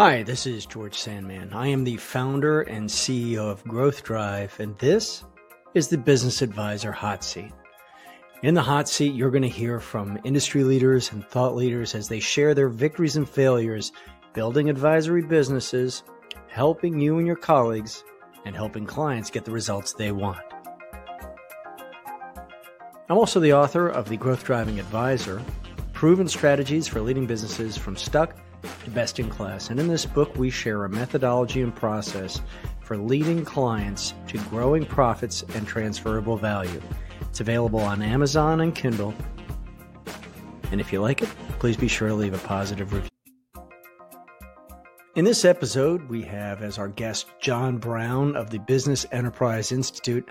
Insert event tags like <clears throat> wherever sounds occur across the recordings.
Hi, this is George Sandman. I am the founder and CEO of Growth Drive, and this is the Business Advisor Hot Seat. In the hot seat, you're going to hear from industry leaders and thought leaders as they share their victories and failures building advisory businesses, helping you and your colleagues, and helping clients get the results they want. I'm also the author of The Growth Driving Advisor Proven Strategies for Leading Businesses from Stuck Best in Class. And in this book, we share a methodology and process for leading clients to growing profits and transferable value. It's available on Amazon and Kindle. And if you like it, please be sure to leave a positive review. In this episode, we have as our guest John Brown of the Business Enterprise Institute,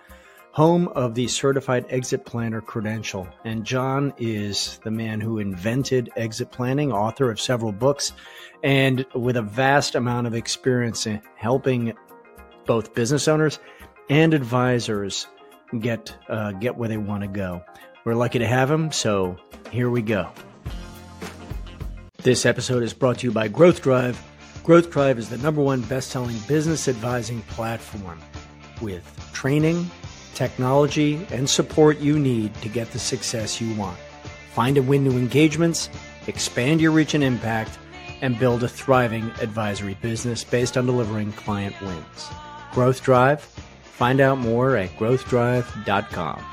home of the Certified Exit Planner credential. And John is the man who invented exit planning, author of several books, and with a vast amount of experience in helping both business owners and advisors get uh, get where they want to go. We're lucky to have him, so here we go. This episode is brought to you by Growth Drive. Growth Drive is the number one best-selling business advising platform with training, technology, and support you need to get the success you want. Find and win new engagements, expand your reach and impact, and build a thriving advisory business based on delivering client wins. Growth Drive Find out more at growthdrive.com.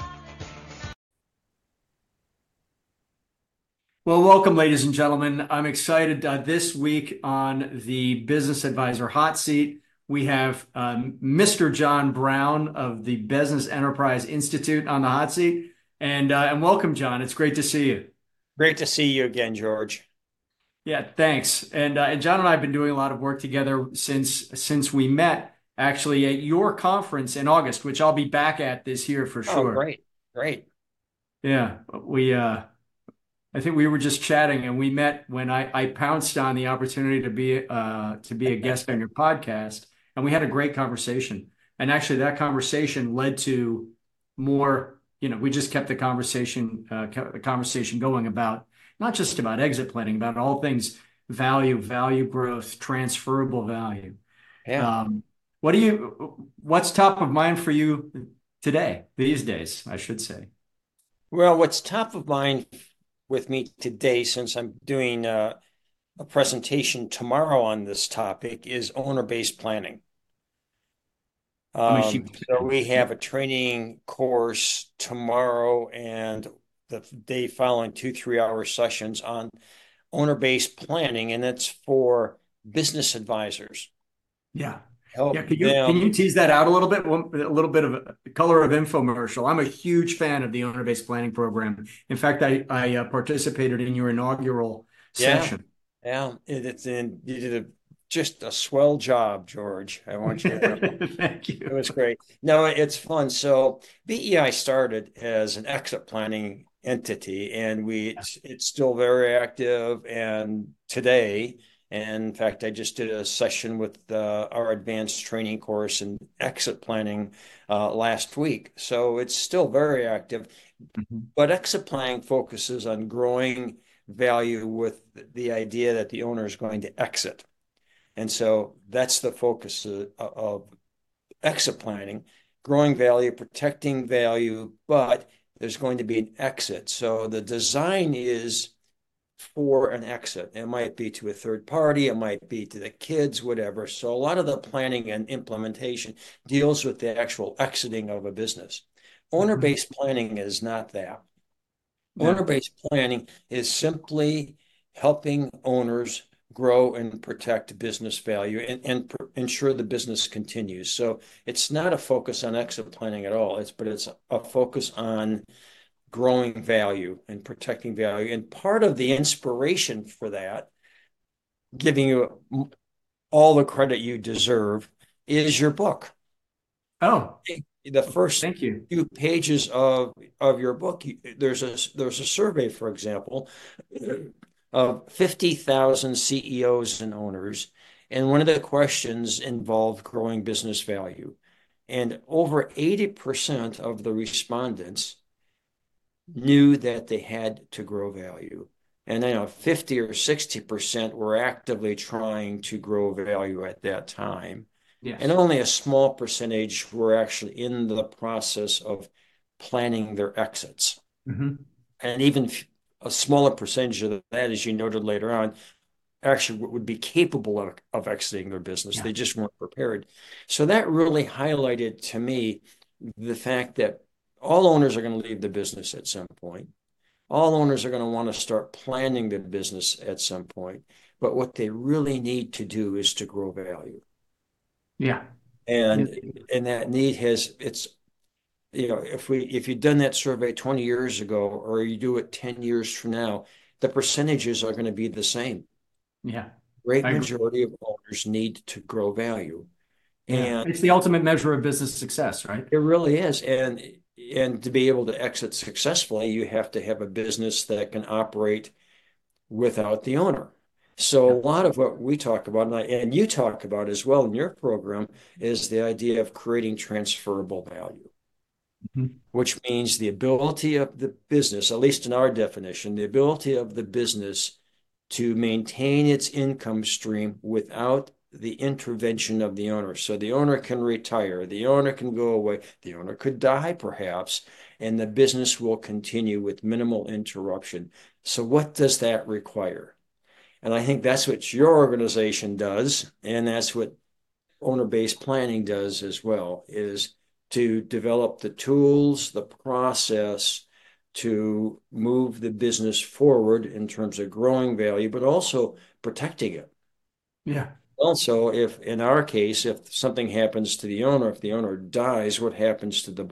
Well, welcome, ladies and gentlemen. I'm excited uh, this week on the Business Advisor Hot Seat. We have um, Mr. John Brown of the Business Enterprise Institute on the hot seat. And, uh, and welcome, John. It's great to see you. Great to see you again, George. Yeah, thanks. And, uh, and John and I have been doing a lot of work together since since we met actually at your conference in August, which I'll be back at this year for oh, sure. Oh, great. Great. Yeah. We, uh, I think we were just chatting and we met when I, I pounced on the opportunity to be, uh, to be a guest on your podcast and we had a great conversation. And actually that conversation led to more, you know, we just kept the conversation, uh, the conversation going about not just about exit planning, about all things value, value growth, transferable value. Yeah. Um, what do you? What's top of mind for you today? These days, I should say. Well, what's top of mind with me today, since I'm doing uh, a presentation tomorrow on this topic, is owner-based planning. Um, so we have a training course tomorrow and the day following two three-hour sessions on owner-based planning, and it's for business advisors. Yeah help yeah, can you, them. Can you tease that out a little bit? a little bit of a color of infomercial. I'm a huge fan of the owner-based planning program. In fact, I, I uh, participated in your inaugural yeah. session. Yeah, it's in you did a, just a swell job, George. I want you to. <laughs> Thank you. It was great. No, it's fun. So BEI started as an exit planning entity, and we it's, it's still very active. And today, and in fact, I just did a session with uh, our advanced training course in exit planning uh, last week. So it's still very active. Mm-hmm. But exit planning focuses on growing value with the idea that the owner is going to exit. And so that's the focus of, of exit planning growing value, protecting value, but there's going to be an exit. So the design is for an exit. It might be to a third party, it might be to the kids, whatever. So a lot of the planning and implementation deals with the actual exiting of a business. Owner based mm-hmm. planning is not that. Yeah. Owner based planning is simply helping owners grow and protect business value and, and pr- ensure the business continues. So it's not a focus on exit planning at all. It's but it's a focus on growing value and protecting value. And part of the inspiration for that, giving you all the credit you deserve, is your book. Oh, the first thank you few pages of of your book. There's a there's a survey, for example, of fifty thousand CEOs and owners, and one of the questions involved growing business value, and over eighty percent of the respondents knew that they had to grow value. and know 50 or 60% were actively trying to grow value at that time. Yes. And only a small percentage were actually in the process of planning their exits. Mm-hmm. And even a smaller percentage of that, as you noted later on, actually would be capable of, of exiting their business. Yeah. They just weren't prepared. So that really highlighted to me the fact that all owners are going to leave the business at some point. All owners are going to want to start planning the business at some point. But what they really need to do is to grow value. Yeah. And and that need has it's you know, if we if you'd done that survey 20 years ago or you do it 10 years from now, the percentages are going to be the same. Yeah. Great majority of owners need to grow value. Yeah. And it's the ultimate measure of business success, right? It really is. And and to be able to exit successfully, you have to have a business that can operate without the owner. So a lot of what we talk about, and, I, and you talk about as well in your program, is the idea of creating transferable value, mm-hmm. which means the ability of the business, at least in our definition, the ability of the business to maintain its income stream without the intervention of the owner. So the owner can retire, the owner can go away, the owner could die perhaps, and the business will continue with minimal interruption. So, what does that require? And I think that's what your organization does, and that's what owner-based planning does as well, is to develop the tools, the process to move the business forward in terms of growing value, but also protecting it. Yeah. Also if in our case if something happens to the owner if the owner dies what happens to the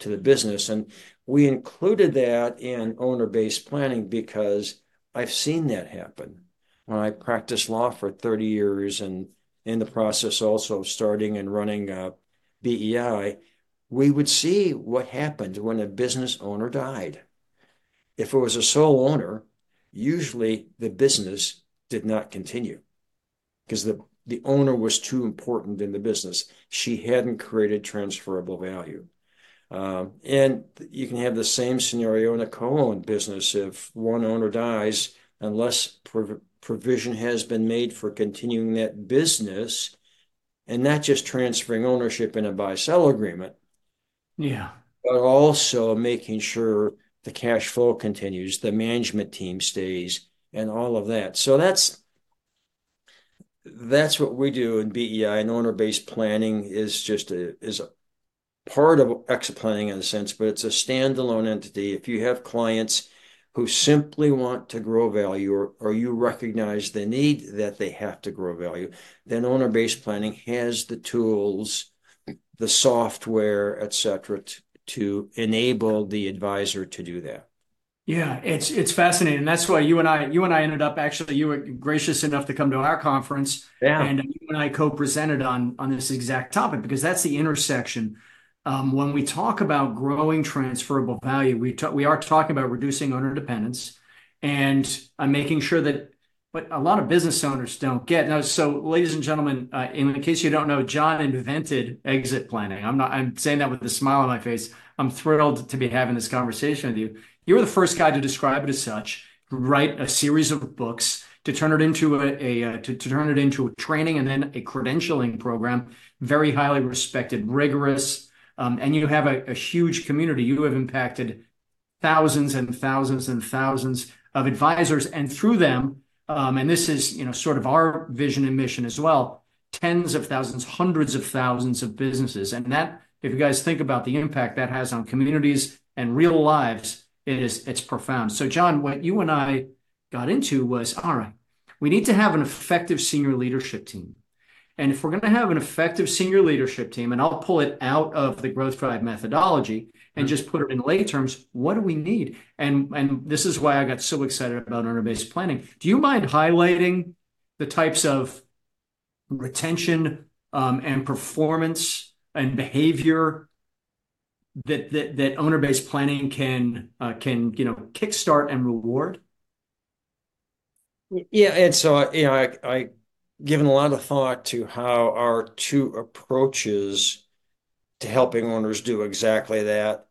to the business? And we included that in owner based planning because i've seen that happen i practiced law for 30 years and in the process also starting and running uh, BEI we would see what happened when a business owner died if it was a sole owner usually the business did not continue because the the owner was too important in the business. She hadn't created transferable value. Um, and you can have the same scenario in a co-owned business. If one owner dies, unless provision has been made for continuing that business, and not just transferring ownership in a buy-sell agreement. Yeah. But also making sure the cash flow continues, the management team stays, and all of that. So that's that's what we do in BEI and owner-based planning is just a is a part of exit planning in a sense, but it's a standalone entity. If you have clients who simply want to grow value or, or you recognize the need that they have to grow value, then owner-based planning has the tools, the software, et cetera, to, to enable the advisor to do that. Yeah, it's it's fascinating. That's why you and I you and I ended up actually you were gracious enough to come to our conference, yeah. and uh, you and I co-presented on on this exact topic because that's the intersection. Um, when we talk about growing transferable value, we talk, we are talking about reducing owner dependence, and I'm making sure that. But a lot of business owners don't get now. So, ladies and gentlemen, uh, in case you don't know, John invented exit planning. I'm not. I'm saying that with a smile on my face. I'm thrilled to be having this conversation with you you were the first guy to describe it as such, write a series of books, to turn it into a, a uh, to, to turn it into a training and then a credentialing program, very highly respected, rigorous, and you have a, a huge community. You have impacted thousands and thousands and thousands of advisors, and through them, um, and this is you know sort of our vision and mission as well. Tens of thousands, hundreds of thousands of businesses, and that if you guys think about the impact that has on communities and real lives, it is it's profound. So, John, what you and I got into was all right, we need to have an effective senior leadership team. And if we're going to have an effective senior leadership team, and I'll pull it out of the growth drive methodology and just put it in lay terms, what do we need? And and this is why I got so excited about owner-based planning. Do you mind highlighting the types of retention um, and performance and behavior that that, that owner based planning can uh, can you know kickstart and reward? Yeah, and so you know, I, I given a lot of thought to how our two approaches to helping owners do exactly that.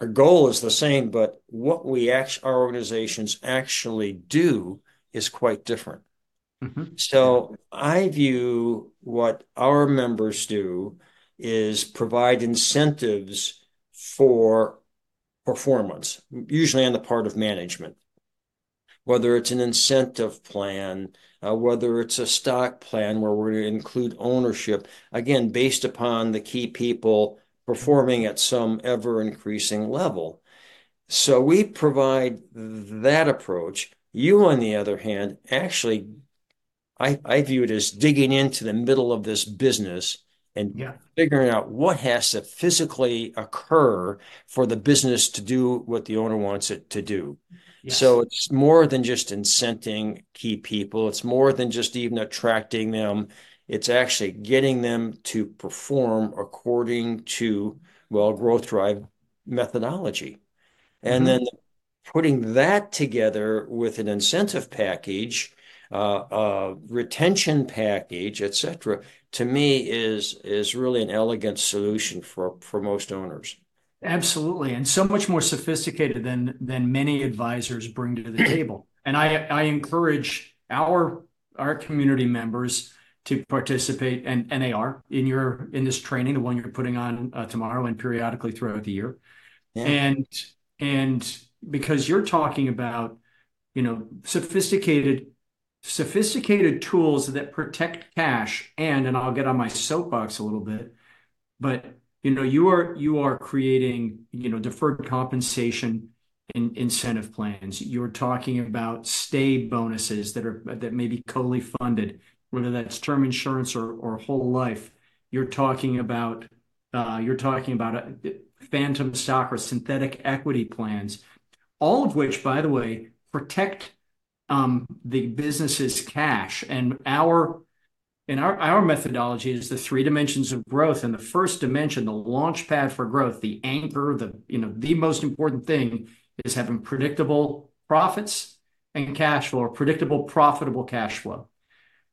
our goal is the same, but what we actually, our organizations actually do is quite different. Mm-hmm. So I view what our members do is provide incentives for performance, usually on the part of management. Whether it's an incentive plan, uh, whether it's a stock plan where we're going to include ownership, again, based upon the key people performing at some ever increasing level. So we provide that approach. You, on the other hand, actually, I, I view it as digging into the middle of this business and yeah. figuring out what has to physically occur for the business to do what the owner wants it to do. Yes. So it's more than just incenting key people. It's more than just even attracting them. It's actually getting them to perform according to, well, growth drive methodology. And mm-hmm. then putting that together with an incentive package, uh, a retention package, et cetera, to me is is really an elegant solution for for most owners. Absolutely, and so much more sophisticated than than many advisors bring to the table. <clears throat> And I I encourage our our community members to participate, and, and they are in your in this training, the one you're putting on uh, tomorrow and periodically throughout the year. Yeah. And and because you're talking about, you know, sophisticated sophisticated tools that protect cash and and I'll get on my soapbox a little bit, but you know, you are you are creating, you know, deferred compensation in incentive plans. You're talking about stay bonuses that are that may be co funded whether that's term insurance or, or whole life, you're talking about uh, you're talking about a, uh, phantom stock or synthetic equity plans, all of which, by the way, protect um, the business's cash. And our in our, our methodology is the three dimensions of growth. And the first dimension, the launch pad for growth, the anchor, the you know the most important thing is having predictable profits and cash flow, or predictable profitable cash flow.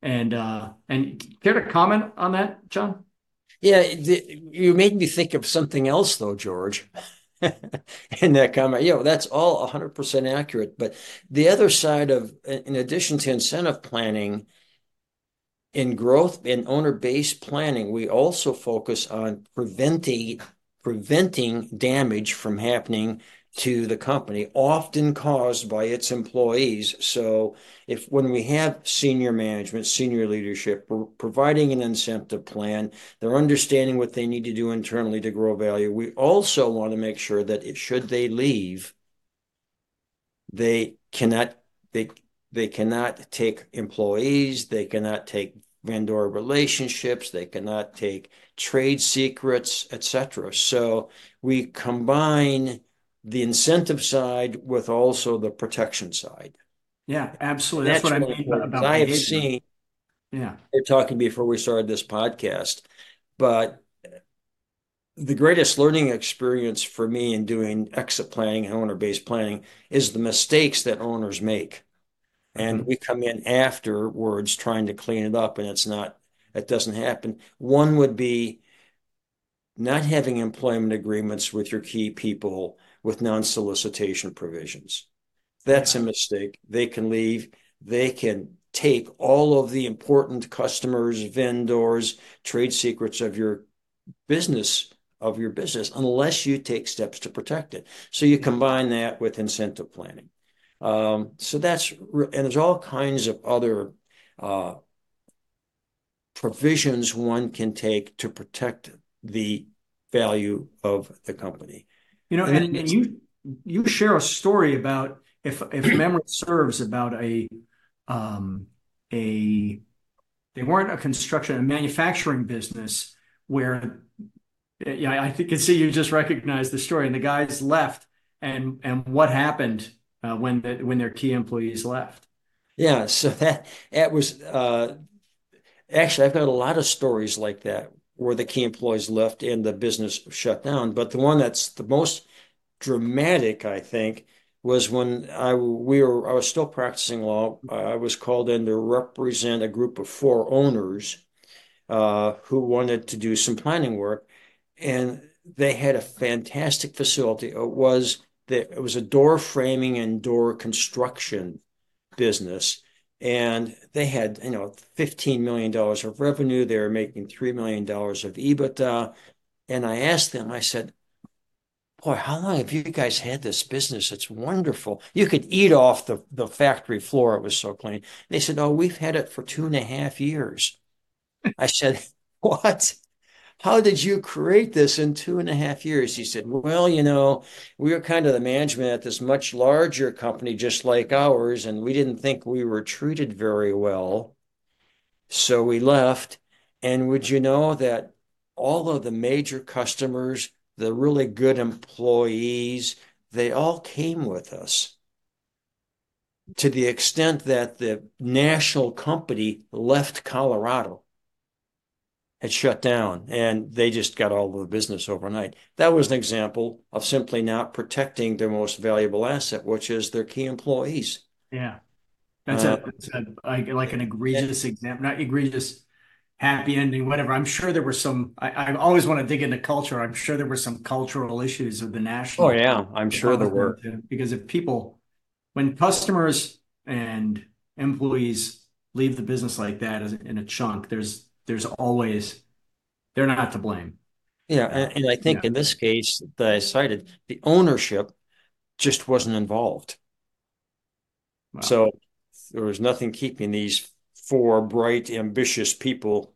And uh, and care to comment on that, John? Yeah, the, you made me think of something else, though, George. <laughs> in that comment, you know, that's all 100% accurate. But the other side of, in addition to incentive planning, in growth and owner-based planning, we also focus on preventing preventing damage from happening to the company, often caused by its employees. So if when we have senior management, senior leadership, we're providing an incentive plan, they're understanding what they need to do internally to grow value. We also want to make sure that if, should they leave, they cannot they they cannot take employees, they cannot take vendor relationships, they cannot take trade secrets, etc. So we combine the incentive side with also the protection side. Yeah, absolutely. That's, That's what I mean about I have seen. Yeah, we are talking before we started this podcast, but the greatest learning experience for me in doing exit planning and owner-based planning is the mistakes that owners make, and mm-hmm. we come in afterwards trying to clean it up, and it's not. It doesn't happen. One would be not having employment agreements with your key people with non-solicitation provisions. That's a mistake. They can leave. They can take all of the important customers, vendors, trade secrets of your business of your business unless you take steps to protect it. So you combine that with incentive planning. Um, so that's and there's all kinds of other uh, provisions one can take to protect the value of the company. You know, and, and you you share a story about if if memory serves about a um a they weren't a construction a manufacturing business where yeah I think can see you just recognize the story and the guys left and and what happened uh, when the, when their key employees left. Yeah, so <laughs> that that was uh, actually I've got a lot of stories like that where the key employees left and the business shut down. But the one that's the most dramatic, I think, was when I we were I was still practicing law. I was called in to represent a group of four owners uh, who wanted to do some planning work, and they had a fantastic facility. It was the, it was a door framing and door construction business. And they had, you know, $15 million of revenue. They were making $3 million of EBITDA. And I asked them, I said, boy, how long have you guys had this business? It's wonderful. You could eat off the, the factory floor. It was so clean. They said, oh, we've had it for two and a half years. I said, <laughs> what? How did you create this in two and a half years? He said, Well, you know, we were kind of the management at this much larger company, just like ours, and we didn't think we were treated very well. So we left. And would you know that all of the major customers, the really good employees, they all came with us to the extent that the national company left Colorado had shut down and they just got all of the business overnight. That was an example of simply not protecting their most valuable asset, which is their key employees. Yeah. That's, uh, a, that's a, like, like an egregious and, example, not egregious, happy ending, whatever. I'm sure there were some, I, I, always want to dig into culture. I'm sure there were some cultural issues of the national. Oh, yeah. I'm sure there were. Because if people, when customers and employees leave the business like that in a chunk, there's, there's always they're not to blame. Yeah, and, and I think yeah. in this case that I cited, the ownership just wasn't involved. Wow. So there was nothing keeping these four bright, ambitious people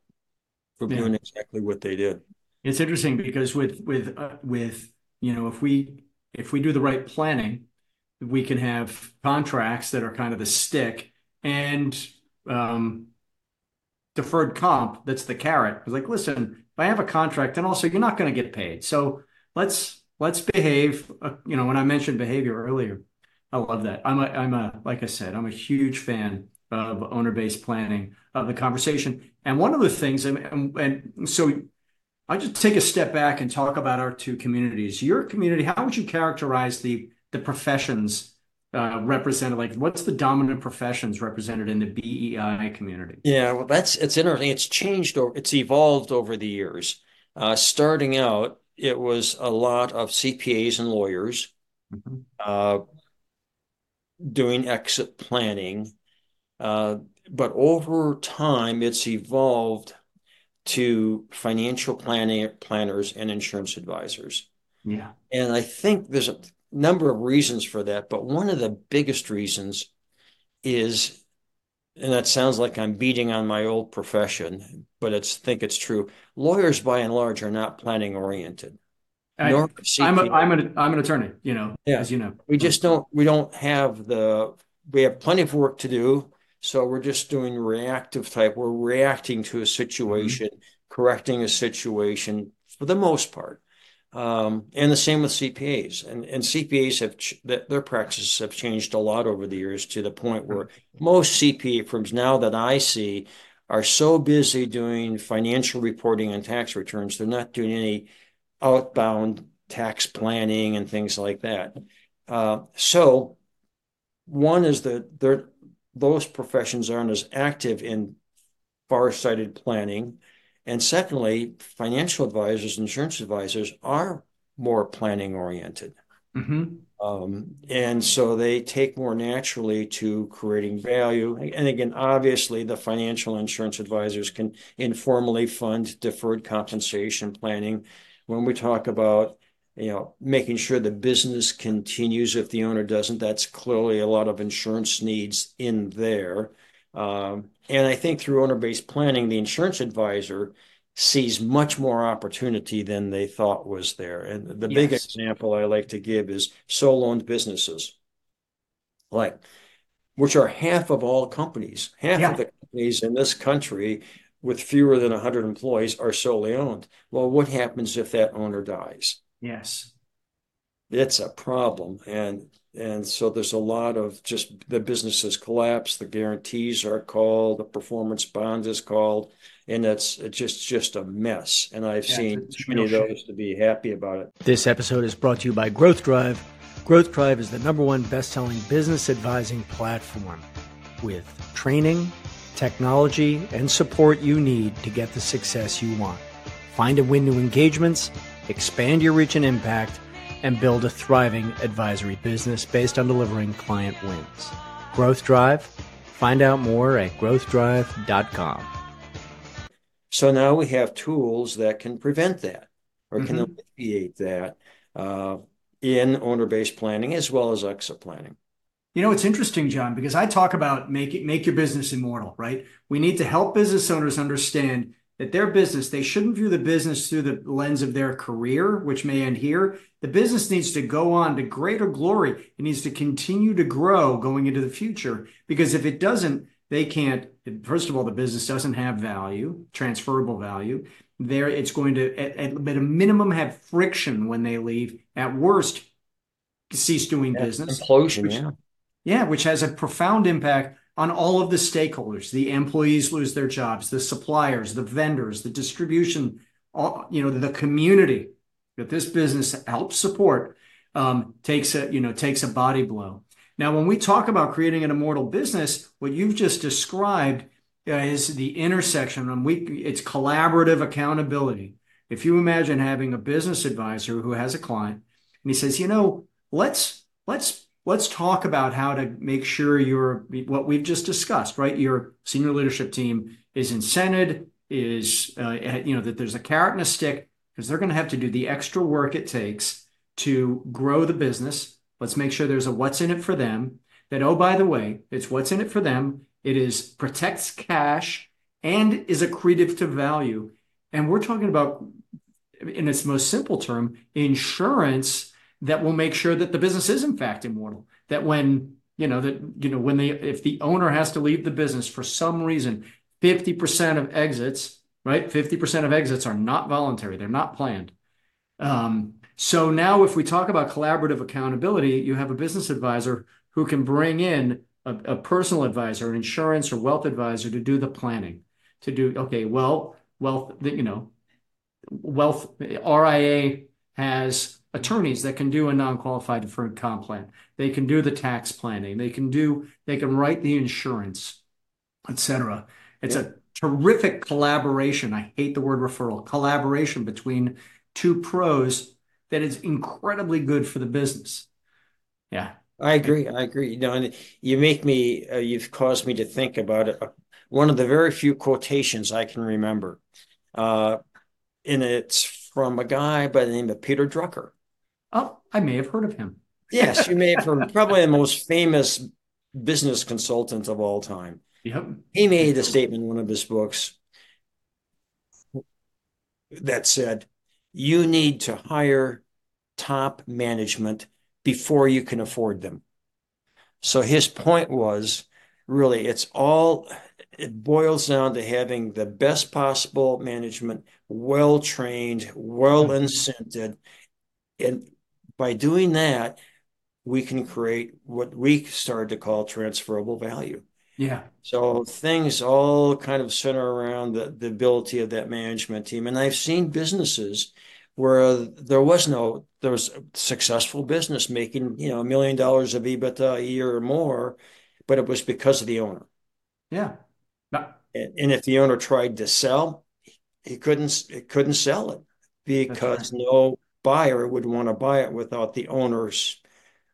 from yeah. doing exactly what they did. It's interesting because with with uh, with you know if we if we do the right planning, we can have contracts that are kind of the stick and um, deferred comp that's the carrot. It's like, listen, if I have a contract, and also you're not going to get paid. So let's let's behave. Uh, you know, when I mentioned behavior earlier, I love that. I'm a I'm a like I said, I'm a huge fan of owner based planning of the conversation. And one of the things, and, and, and so I'll just take a step back and talk about our two communities. Your community, how would you characterize the the professions uh, represented? Like, what's the dominant professions represented in the BEI community? Yeah, well, that's it's interesting. It's changed or it's evolved over the years. Uh, starting out, it was a lot of CPAs and lawyers mm-hmm. uh, doing exit planning, uh, but over time, it's evolved to financial planning planners and insurance advisors. Yeah, and I think there's a number of reasons for that, but one of the biggest reasons is, and that sounds like I'm beating on my old profession, but it's think it's true. Lawyers, by and large, are not planning oriented. I, am a, I'm an I'm an attorney, you know, yeah. as you know. We just don't we don't have the we have plenty of work to do, so we're just doing reactive type. We're reacting to a situation, mm-hmm. correcting a situation for the most part. Um, and the same with CPAs. And, and CPAs have ch- their practices have changed a lot over the years to the point where most CPA firms now that I see are so busy doing financial reporting and tax returns, they're not doing any outbound tax planning and things like that. Uh, so, one is that those professions aren't as active in far-sighted planning and secondly, financial advisors, insurance advisors are more planning oriented. Mm-hmm. Um, and so they take more naturally to creating value. And again, obviously, the financial insurance advisors can informally fund deferred compensation planning. When we talk about you know, making sure the business continues if the owner doesn't, that's clearly a lot of insurance needs in there. Um, and I think through owner-based planning, the insurance advisor sees much more opportunity than they thought was there. And the yes. big example I like to give is sole-owned businesses, like which are half of all companies. Half yeah. of the companies in this country with fewer than 100 employees are solely owned. Well, what happens if that owner dies? Yes. It's a problem. And and so there's a lot of just the businesses collapse, the guarantees are called, the performance bond is called, and it's, it's just just a mess. And I've yeah, seen too many of those to be happy about it. This episode is brought to you by Growth Drive. Growth Drive is the number one best-selling business advising platform with training, technology, and support you need to get the success you want. Find and win new engagements expand your reach and impact, and build a thriving advisory business based on delivering client wins. Growth Drive? Find out more at growthdrive.com. So now we have tools that can prevent that or can mm-hmm. alleviate that uh, in owner based planning as well as exit planning. You know, it's interesting, John, because I talk about make it, make your business immortal, right? We need to help business owners understand that their business, they shouldn't view the business through the lens of their career, which may end here. The business needs to go on to greater glory. It needs to continue to grow going into the future. Because if it doesn't, they can't, first of all, the business doesn't have value, transferable value. There, it's going to, at, at, a minimum, have friction when they leave. At worst, cease doing business. Implosion, yeah. Yeah, which has a profound impact on all of the stakeholders. The employees lose their jobs, the suppliers, the vendors, the distribution, all, you know, the community that this business helps support um, takes a, you know, takes a body blow. Now, when we talk about creating an immortal business, what you've just described uh, is the intersection. And we, it's collaborative accountability. If you imagine having a business advisor who has a client and he says, you know, let's let's let's talk about how to make sure your what we've just discussed, right? Your senior leadership team is incented, is uh, you know that there's a carrot and a stick because they're going to have to do the extra work it takes to grow the business. Let's make sure there's a what's in it for them. That oh by the way, it's what's in it for them. It is protects cash and is accretive to value. And we're talking about in its most simple term, insurance that will make sure that the business is in fact immortal. That when you know that you know when they if the owner has to leave the business for some reason, fifty percent of exits, right? Fifty percent of exits are not voluntary; they're not planned. Um, so now, if we talk about collaborative accountability, you have a business advisor who can bring in a, a personal advisor, an insurance or wealth advisor to do the planning. To do okay, well, wealth, you know, wealth RIA has attorneys that can do a non-qualified deferred comp plan. They can do the tax planning. They can do, they can write the insurance, etc. It's yeah. a terrific collaboration. I hate the word referral, collaboration between two pros that is incredibly good for the business. Yeah. I agree. I agree. You know, and you make me, uh, you've caused me to think about it. One of the very few quotations I can remember. Uh, and it's from a guy by the name of Peter Drucker. Oh, I may have heard of him. yes, you may have heard. <laughs> Probably the most famous business consultant of all time. Yep. He made a statement in one of his books that said, "You need to hire top management before you can afford them." So his point was really it's all it boils down to having the best possible management, well trained, well incented, and by doing that, we can create what we started to call transferable value. Yeah. So things all kind of center around the, the ability of that management team. And I've seen businesses where there was no, there was a successful business making, you know, a million dollars of EBITDA a year or more, but it was because of the owner. Yeah. And, and if the owner tried to sell, he couldn't, he couldn't sell it because right. no buyer would want to buy it without the owners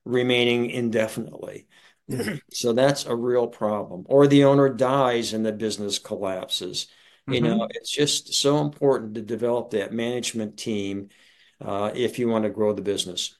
remaining indefinitely. <clears throat> so that's a real problem. Or the owner dies and the business collapses. Mm-hmm. You know, it's just so important to develop that management team uh, if you want to grow the business.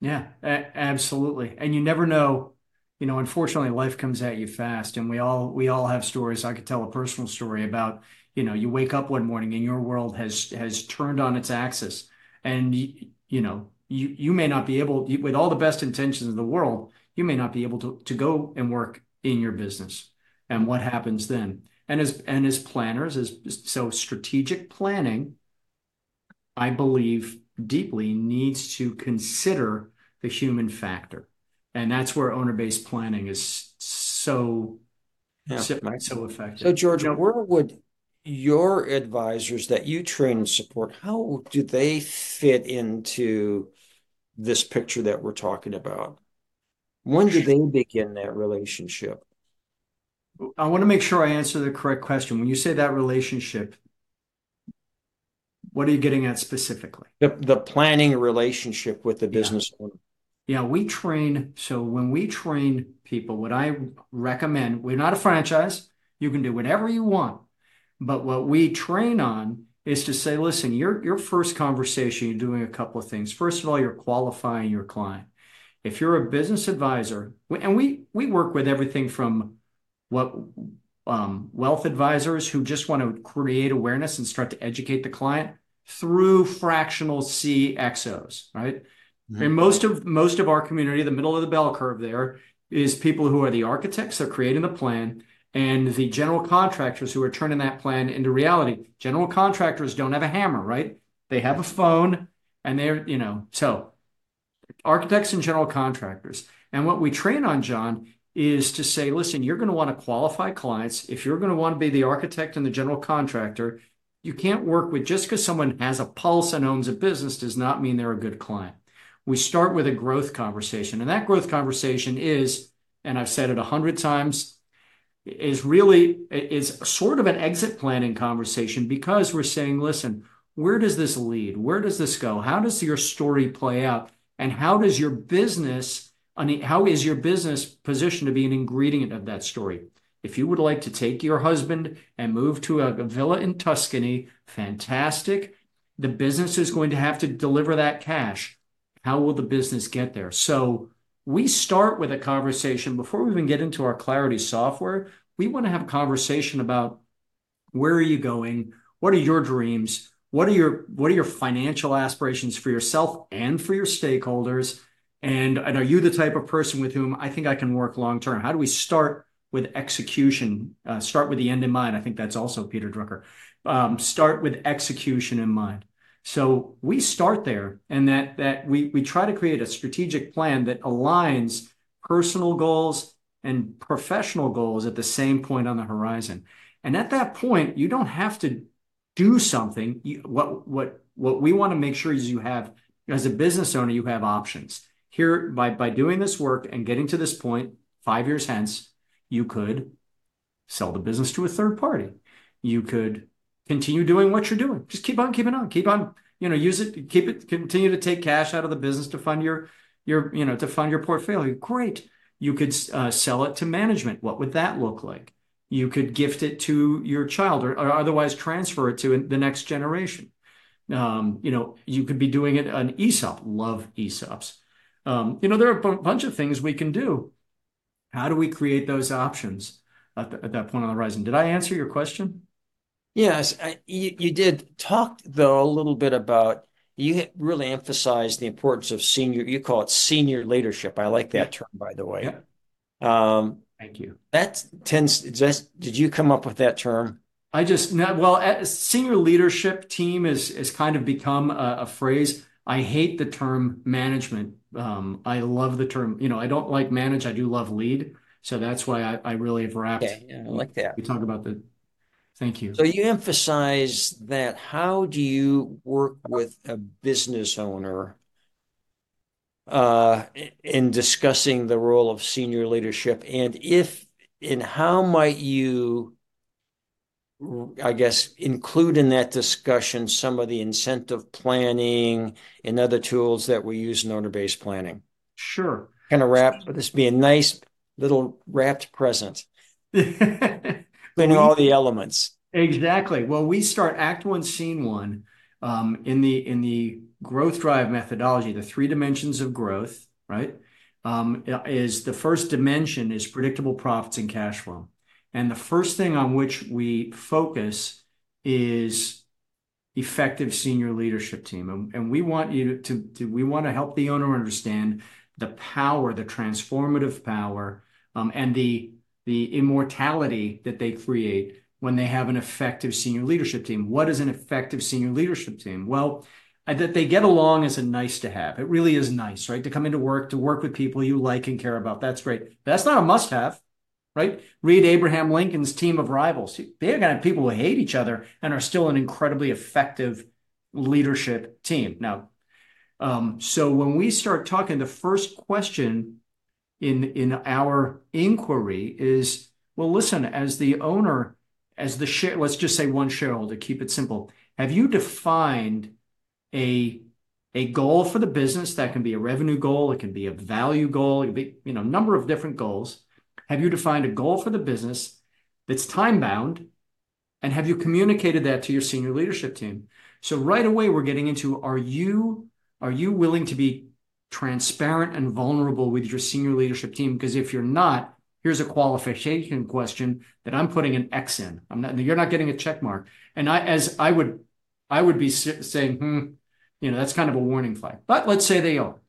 Yeah, a- absolutely. And you never know. You know, unfortunately, life comes at you fast, and we all we all have stories. I could tell a personal story about you know you wake up one morning and your world has has turned on its axis and you know you you may not be able with all the best intentions in the world you may not be able to, to go and work in your business. And what happens then? And as and as planners as so strategic planning i believe deeply needs to consider the human factor. And that's where owner-based planning is so yeah. so, so effective. So george you know, where would your advisors that you train and support, how do they fit into this picture that we're talking about? When do they begin that relationship? I want to make sure I answer the correct question. When you say that relationship, what are you getting at specifically? The, the planning relationship with the business yeah. owner. Yeah, we train. So when we train people, what I recommend, we're not a franchise. You can do whatever you want. But what we train on is to say, listen, your, your first conversation, you're doing a couple of things. First of all, you're qualifying your client. If you're a business advisor, and we, we work with everything from what um, wealth advisors who just want to create awareness and start to educate the client through fractional CXOs, right? Mm-hmm. And most of most of our community, the middle of the bell curve there, is people who are the architects, they're creating the plan, and the general contractors who are turning that plan into reality. General contractors don't have a hammer, right? They have a phone, and they're, you know, so architects and general contractors. And what we train on, John, is to say, listen, you're going to want to qualify clients. If you're going to want to be the architect and the general contractor, you can't work with just because someone has a pulse and owns a business does not mean they're a good client. We start with a growth conversation. And that growth conversation is, and I've said it a hundred times, is really is sort of an exit planning conversation because we're saying, listen, where does this lead? Where does this go? How does your story play out? And how does your business how is your business positioned to be an ingredient of that story? If you would like to take your husband and move to a, villa in Tuscany, fantastic. The business is going to have to deliver that cash. How will the business get there? So we start with a conversation before we even get into our Clarity software. We want to have a conversation about where are you going? What are your dreams? What are your what are your financial aspirations for yourself and for your stakeholders? And, and are you the type of person with whom I think I can work long term? How do we start with execution? Uh, start with the end in mind. I think that's also Peter Drucker. Um, start with execution in mind. So we start there, and that that we we try to create a strategic plan that aligns personal goals and professional goals at the same point on the horizon. And at that point, you don't have to do something. You, what what what we want to make sure is you have as a business owner, you have options here by by doing this work and getting to this point five years hence you could sell the business to a third party you could continue doing what you're doing. Just keep on keeping on. Keep on you know use it keep it continue to take cash out of the business to fund your your you know to fund your portfolio. Great. You could uh, sell it to management. What would that look like? You could gift it to your child or, or otherwise transfer it to the next generation. Um, you know you could be doing it an ESOP love ESOPs um, you know, there are a bunch of things we can do. How do we create those options at, the, at that point on the horizon? Did I answer your question? Yes, I, you, you did talk though a little bit about you really emphasized the importance of senior. You call it senior leadership. I like that yeah. term, by the way. Yeah. Um, Thank you. That tends. Did you come up with that term? I just well, senior leadership team is is kind of become a, a phrase. I hate the term management um, I love the term. You know, I don't like manage. I do love lead. So that's why I, I really have wrapped. Okay, yeah, I like that. We talk about the. Thank you. So you emphasize that. How do you work with a business owner uh, in discussing the role of senior leadership, and if and how might you I guess, include in that discussion some of the incentive planning and other tools that we use in owner-based planning. Sure. Kind of wrap this would be a nice little wrapped present. <laughs> Including all the elements. Exactly. Well, we start Act One, Scene One um, in the in the growth drive methodology. The three dimensions of growth, right? Um, is the first dimension is predictable profits and cash flow. And the first thing on which we focus is effective senior leadership team. And, and we want you to, to, we want to help the owner understand the power, the transformative power, um, and the, the immortality that they create when they have an effective senior leadership team. What is an effective senior leadership team? Well, that they get along is a nice to have. It really is nice, right? To come into work, to work with people you like and care about. That's great. But that's not a must have right? Read Abraham Lincoln's team of rivals. They're going to have people who hate each other and are still an incredibly effective leadership team. Now, um, so when we start talking, the first question in in our inquiry is, well, listen, as the owner, as the share, let's just say one shareholder, keep it simple. have you defined a goal for the business that can be a revenue goal, it can be a value goal, it can be, you know, a number of different goals. Have you defined a goal for the business that's time bound? And have you communicated that to your senior leadership team? So right away, we're getting into are you are you willing to be transparent and vulnerable with your senior leadership team? Because if you're not, here's a qualification question that I'm putting an X in. I'm not. You're not getting a check mark. And I, as I would, I would be saying, hmm, you know, that's kind of a warning flag. But let's say they are.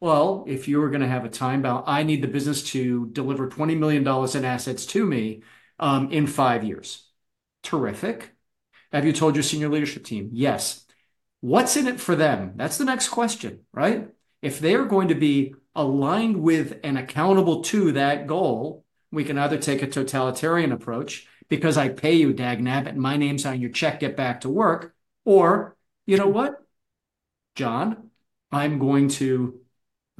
Well, if you were going to have a time bound, I need the business to deliver $20 million in assets to me um, in five years. Terrific. Have you told your senior leadership team? Yes. What's in it for them? That's the next question, right? If they're going to be aligned with and accountable to that goal, we can either take a totalitarian approach because I pay you, dag nabbit, my name's on your check, get back to work. Or, you know what, John, I'm going to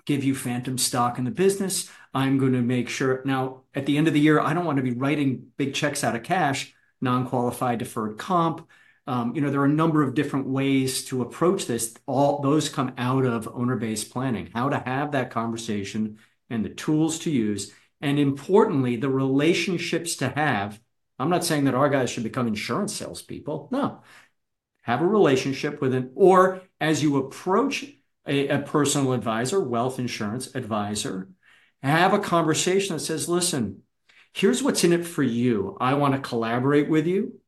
give you phantom stock in the business. I'm going to make sure. Now, at the end of the year, I don't want to be writing big checks out of cash, non qualified deferred comp. Um, you know, there are a number of different ways to approach this. All those come out of owner based planning, how to have that conversation and the tools to use. And importantly, the relationships to have. I'm not saying that our guys should become insurance salespeople. No, have a relationship with an, or as you approach a personal advisor, wealth insurance advisor, have a conversation that says, listen, here's what's in it for you. I want to collaborate with you.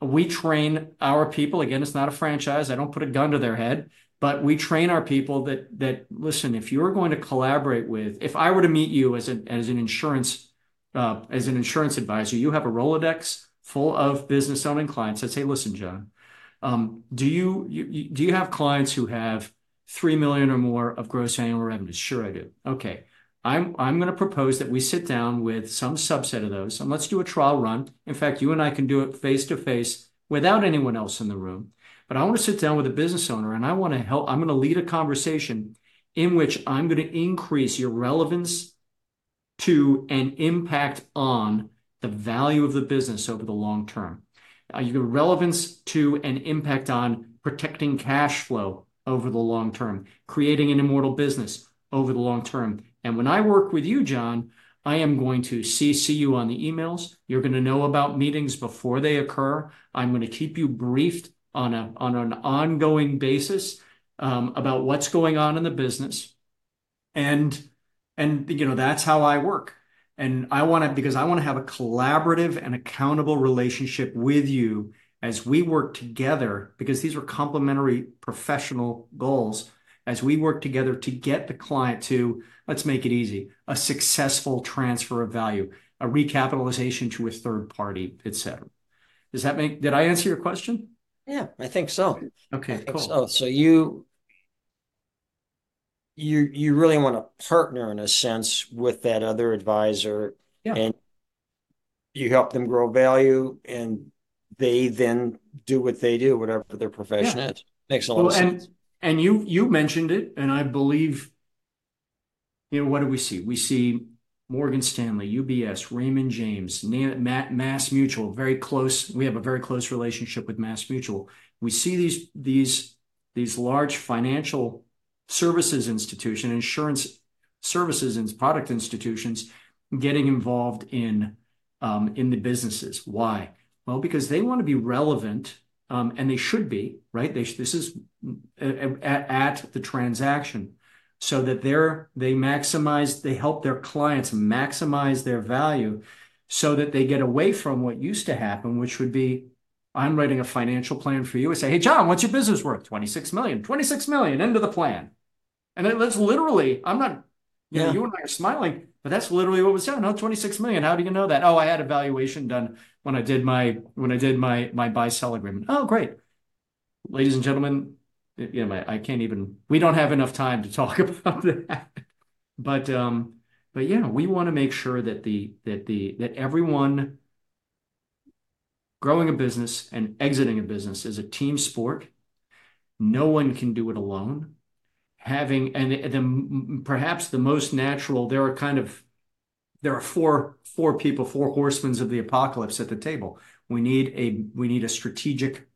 We train our people. Again, it's not a franchise. I don't put a gun to their head, but we train our people that that listen. If you're going to collaborate with, if I were to meet you as an as an insurance uh, as an insurance advisor, you have a Rolodex full of business owning clients that say, listen, John, um, do you, you do you have clients who have three million or more of gross annual revenues? Sure, I do. Okay. I'm I'm going to propose that we sit down with some subset of those and let's do a trial run. In fact, you and I can do it face to face without anyone else in the room. But I want to sit down with a business owner and I want to help. I'm going to lead a conversation in which I'm going to increase your relevance to and impact on the value of the business over the long term. Uh, you relevance to and impact on protecting cash flow over the long term, creating an immortal business over the long term. And when I work with you, John, I am going to CC you on the emails. You're going to know about meetings before they occur. I'm going to keep you briefed on a on an ongoing basis um, about what's going on in the business, and and you know that's how I work. And I want to, because I want to have a collaborative and accountable relationship with you as we work together, because these are complementary professional goals, as we work together to get the client to, let's make it easy, a successful transfer of value, a recapitalization to a third party, et cetera. Does that make, did I answer your question? Yeah, I think so. Okay, think cool. So, so you you you really want to partner in a sense with that other advisor Yeah. and you help them grow value and they then do what they do, whatever their profession is. Makes a lot Well, of sense. and you you mentioned it, and I believe, you know, what do we see? We see Morgan Stanley, UBS, Raymond James, Mass Mutual, very close. We have a very close relationship with Mass Mutual. We see these these these large financial services institution, insurance services and product institutions getting involved in um, in the businesses. Why? Well, because they want to be relevant, um, and they should be, right? They, this is at, at the transaction so that they're they maximize, they help their clients maximize their value so that they get away from what used to happen, which would be I'm writing a financial plan for you. I say, hey, John, what's your business worth? 26 million, 26 million, end of the plan. And that's literally, I'm not, you know, Yeah. you and I are smiling, but that's literally what was done. No, 26 million. How do you know that? Oh, I had a valuation done when I did my when I did my my buy sell agreement. Oh, great. Ladies and gentlemen, you know, I, I can't even we don't have enough time to talk <laughs> about that. But um, but yeah, we want to make sure that the that the that everyone growing a business and exiting a business is a team sport. No one can do it alone. Having and the perhaps the most natural, there are kind of there are four four people, four horsemen of the apocalypse at the table. We need a we need a strategic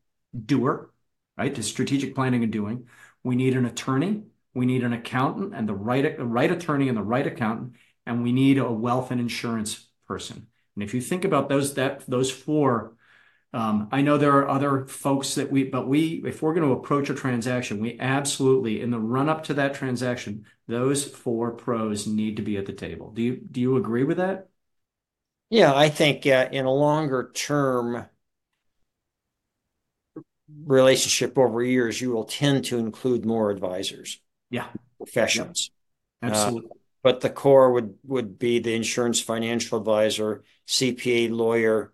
doer, right? To strategic planning and doing. We need an attorney. We need an accountant and the right, the right attorney and the right accountant. And we need a wealth and insurance person. And if you think about those, that those four, I know there are other folks that we, but we, if we're going to approach a transaction, we absolutely, in the run up to that transaction, those four pros need to be at the table. Do you do you agree with that? Yeah, I think uh, in a longer term relationship over years, you will tend to include more advisors. Yeah. Professions. Absolutely. Uh, but the core would would be the insurance financial advisor, CPA lawyer,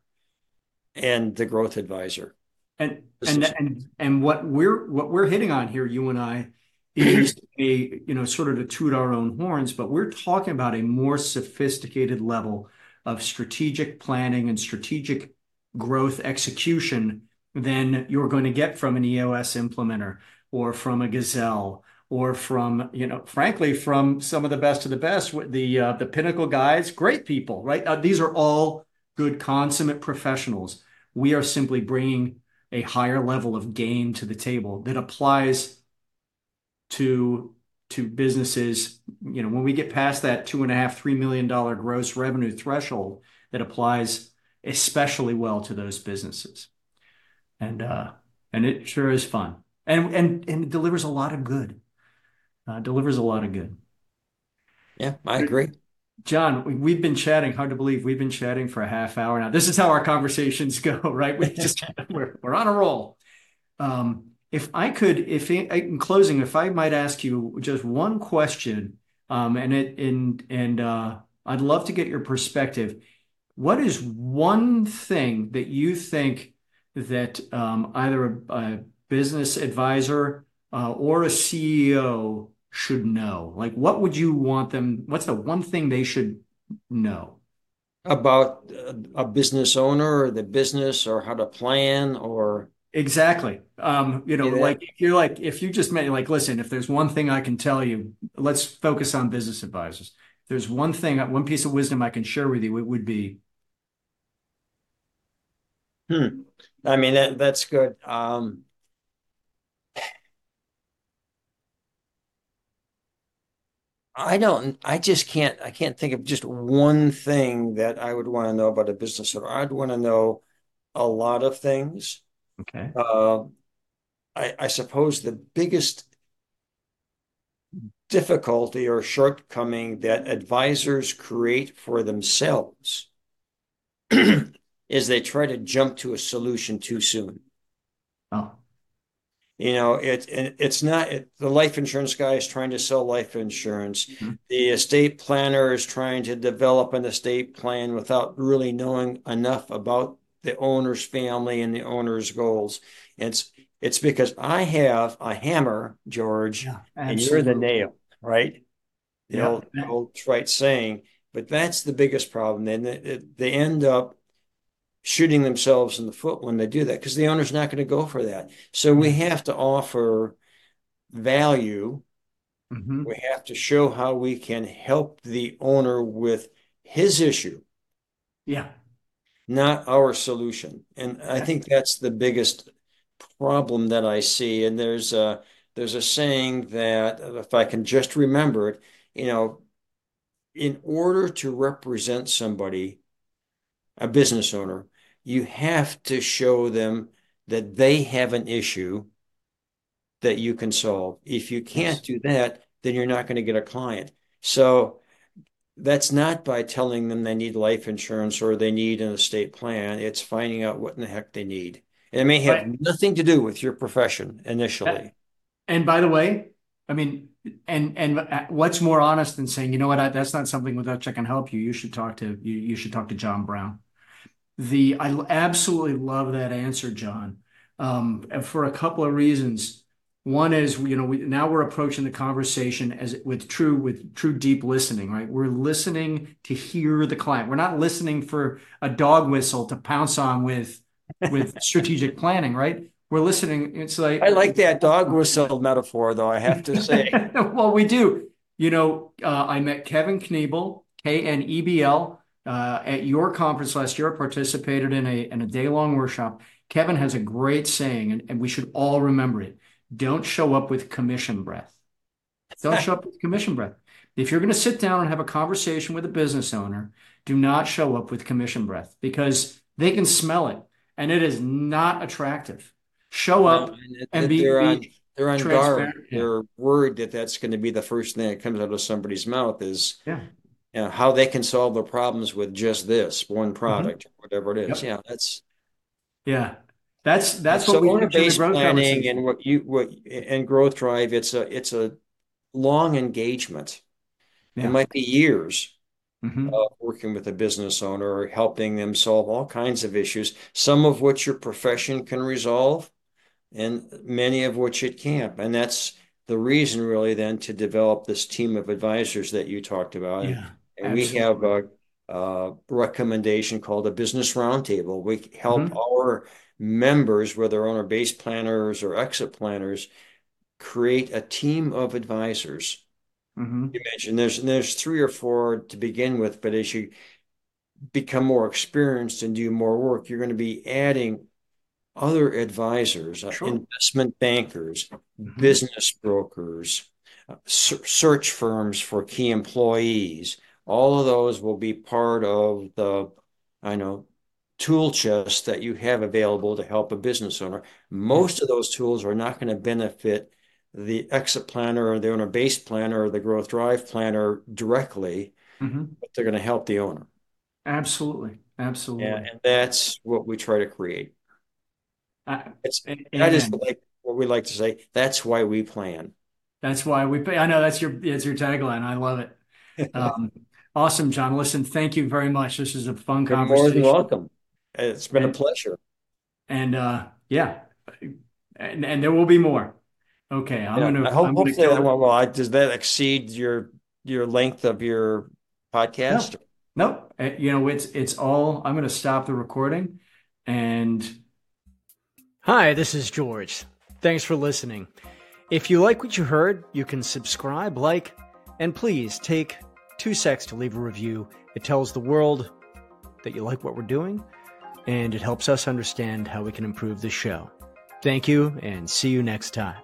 and the growth advisor. And and and and what we're what we're hitting on here, you and I, is a you know sort of to toot our own horns, but we're talking about a more sophisticated level of strategic planning and strategic growth execution than you're going to get from an EOS implementer or from a Gazelle or from, you know, frankly, from some of the best of the best, the uh, the pinnacle guys, great people, right? Uh, these are all good consummate professionals. We are simply bringing a higher level of game to the table that applies to to businesses. You know, when we get past that two and a half, three million dollar gross revenue threshold, that applies especially well to those businesses and uh, and it sure is fun, and and and it delivers a lot of good. Uh, delivers a lot of good. Yeah, I agree. John, we've been chatting. Hard to believe we've been chatting for a half hour now. This is how our conversations <laughs> go, right? We just <laughs> we're we're on a roll. Um, if I could, if in closing, if I might ask you just one question, um, and it and and uh, I'd love to get your perspective. What is one thing that you think that um, either a, a, business advisor uh, or a CEO should know? Like, what would you want them? What's the one thing they should know? About a business owner or the business or how to plan or exactly um you know like if you're like if you just met like listen if there's one thing i can tell you let's focus on business advisors if there's one thing one piece of wisdom i can share with you it would be hmm I mean, that, that's good. Um, I don't, I just can't, I can't think of just one thing that I would want to know about a business owner. I'd want to know a lot of things. Okay. Uh, I, I suppose the biggest difficulty or shortcoming that advisors create for themselves <clears throat> is they try to jump to a solution too soon. Oh. You know, it, it it's not it, the life insurance guy is trying to sell life insurance. Mm-hmm. The estate planner is trying to develop an estate plan without really knowing enough about the owner's family and the owner's goals. It's it's because I have a hammer, George, yeah, and you're the nail, right? The yeah. old, old trite saying. But that's the biggest problem. Then they, they end up shooting themselves in the foot when they do that because the owner's not going to go for that. So we mm-hmm. have to offer value. Mm-hmm. We have to show how we can help the owner with his issue. Yeah. Not our solution. And I think that's the biggest problem that I see. And there's a there's a saying that if I can just remember it, you know, in order to represent somebody, a business owner, you have to show them that they have an issue that you can solve. If you can't do that, then you're not going to get a client. So that's not by telling them they need life insurance or they need an estate plan. It's finding out what in the heck they need. And it may have right. nothing to do with your profession initially. And by the way, I mean, and and uh, what's more honest than saying, you know what, I, that's not something with which I can help you. You should talk to you. You should talk to John Brown the I absolutely love that answer, John, um, for a couple of reasons. One is, you know, we, now we're approaching the conversation as with true with true deep listening, right? We're listening to hear the client. We're not listening for a dog whistle to pounce on with with <laughs> strategic planning, right? We're listening. It's like I like that dog whistle metaphor, though. I have to say. <laughs> well, we do. You know, uh, I met Kevin Knebl, K N E B L uh, at your conference last year, I participated in a in a day long workshop. Kevin has a great saying, and, and we should all remember it. Don't show up with commission breath. Don't show up with commission breath. If you're going to sit down and have a conversation with a business owner, do not show up with commission breath because they can smell it and it is not attractive. Show up no, and be, they're on, they're on guard. They're worried that that's going to be the first thing that comes out of somebody's mouth is yeah. You know, how they can solve their problems with just this one mm-hmm. product, mm-hmm. whatever it is. Yep. Yeah, that's yeah. That's that's so what we based planning and what you what and growth drive. It's a it's a long engagement. Yeah. It might be years mm-hmm. of working with a business owner or helping them solve all kinds of issues, some of which your profession can resolve, and many of which it can't. And that's the reason, really, then to develop this team of advisors that you talked about. Yeah, and absolutely. we have a, a, recommendation called a business roundtable. We help mm-hmm. our members, whether owner base planners or exit planners, create a team of advisors. Mm-hmm. You mentioned there's there's three or four to begin with, but as you become more experienced and do more work, you're going to be adding other advisors, uh, sure. investment bankers, mm-hmm. business brokers, uh, search firms for key employees. All of those will be part of the, I know, tool chest that you have available to help a business owner. Most of those tools are not going to benefit the exit planner or the owner base planner or the growth drive planner directly, mm-hmm. but they're going to help the owner. Absolutely. Absolutely. Yeah, and that's what we try to create. Uh, it's, that is like what we like to say. That's why we plan. That's why we pay. I know that's your that's your tagline. I love it. <laughs> Um, awesome, John. Listen, thank you very much. This is a fun You're conversation. More than welcome. It's been and, a pleasure. And uh, yeah, and, and there will be more. Okay, I'm yeah, gonna. I hope I'm hopefully that, well, well, does that exceed your your length of your podcast? No, no. Uh, you know, it's it's all. I'm going to stop the recording, and. Hi, this is George. Thanks for listening. If you like what you heard, you can subscribe, like, and please take two secs to leave a review. It tells the world that you like what we're doing, and it helps us understand how we can improve the show. Thank you, and see you next time.